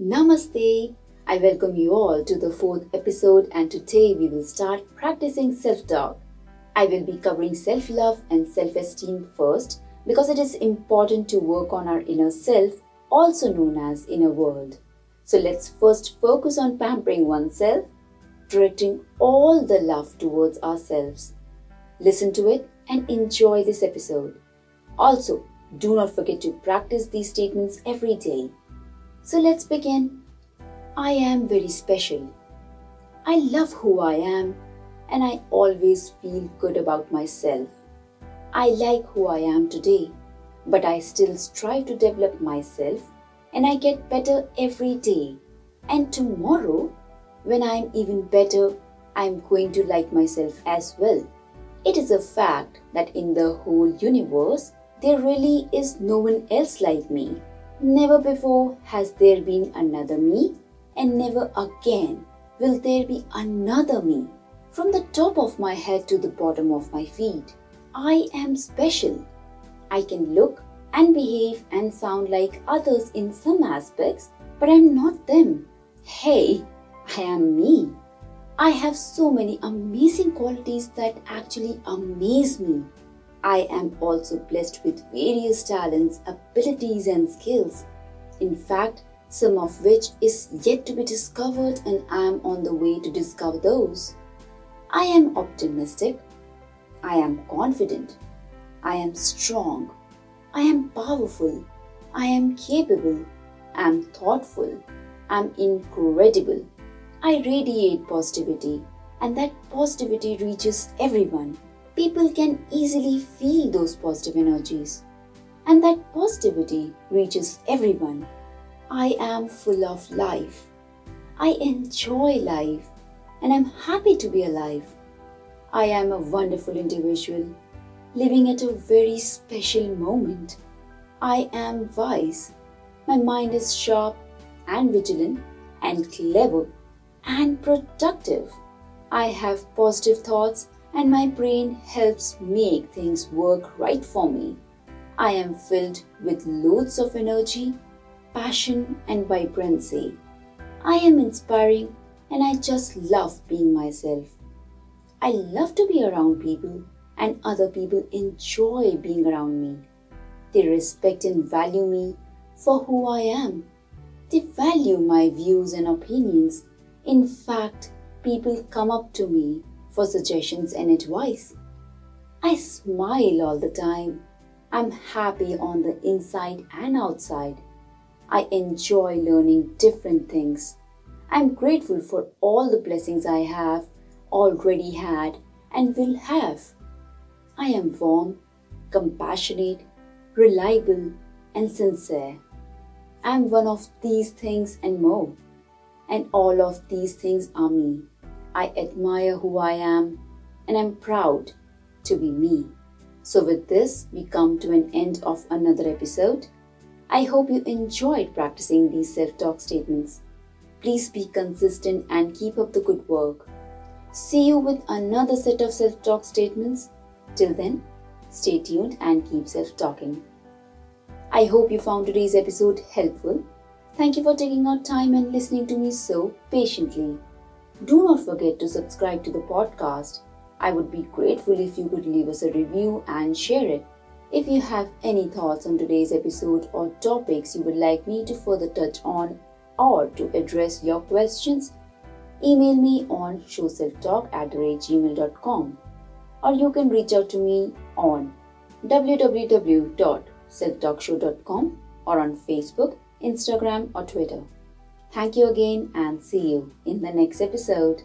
Namaste. I welcome you all to the fourth episode, and today we will start practicing self talk. I will be covering self love and self esteem first because it is important to work on our inner self, also known as inner world. So let's first focus on pampering oneself, directing all the love towards ourselves. Listen to it and enjoy this episode. Also, do not forget to practice these statements every day. So let's begin. I am very special. I love who I am and I always feel good about myself. I like who I am today, but I still strive to develop myself and I get better every day. And tomorrow, when I'm even better, I'm going to like myself as well. It is a fact that in the whole universe, there really is no one else like me. Never before has there been another me, and never again will there be another me. From the top of my head to the bottom of my feet, I am special. I can look and behave and sound like others in some aspects, but I'm not them. Hey, I am me. I have so many amazing qualities that actually amaze me. I am also blessed with various talents, abilities, and skills. In fact, some of which is yet to be discovered, and I am on the way to discover those. I am optimistic. I am confident. I am strong. I am powerful. I am capable. I am thoughtful. I am incredible. I radiate positivity, and that positivity reaches everyone people can easily feel those positive energies. And that positivity reaches everyone. I am full of life. I enjoy life and I'm happy to be alive. I am a wonderful individual living at a very special moment. I am wise. My mind is sharp and vigilant and clever and productive. I have positive thoughts and my brain helps make things work right for me. I am filled with loads of energy, passion, and vibrancy. I am inspiring and I just love being myself. I love to be around people and other people enjoy being around me. They respect and value me for who I am. They value my views and opinions. In fact, people come up to me for suggestions and advice. I smile all the time. I'm happy on the inside and outside. I enjoy learning different things. I'm grateful for all the blessings I have, already had, and will have. I am warm, compassionate, reliable, and sincere. I'm one of these things and more. And all of these things are me. I admire who I am and I'm proud to be me. So, with this, we come to an end of another episode. I hope you enjoyed practicing these self talk statements. Please be consistent and keep up the good work. See you with another set of self talk statements. Till then, stay tuned and keep self talking. I hope you found today's episode helpful. Thank you for taking out time and listening to me so patiently. Do not forget to subscribe to the podcast. I would be grateful if you could leave us a review and share it. If you have any thoughts on today's episode or topics you would like me to further touch on or to address your questions, email me on showselftalk at gmail.com or you can reach out to me on www.selftalkshow.com or on Facebook, Instagram, or Twitter. Thank you again and see you in the next episode.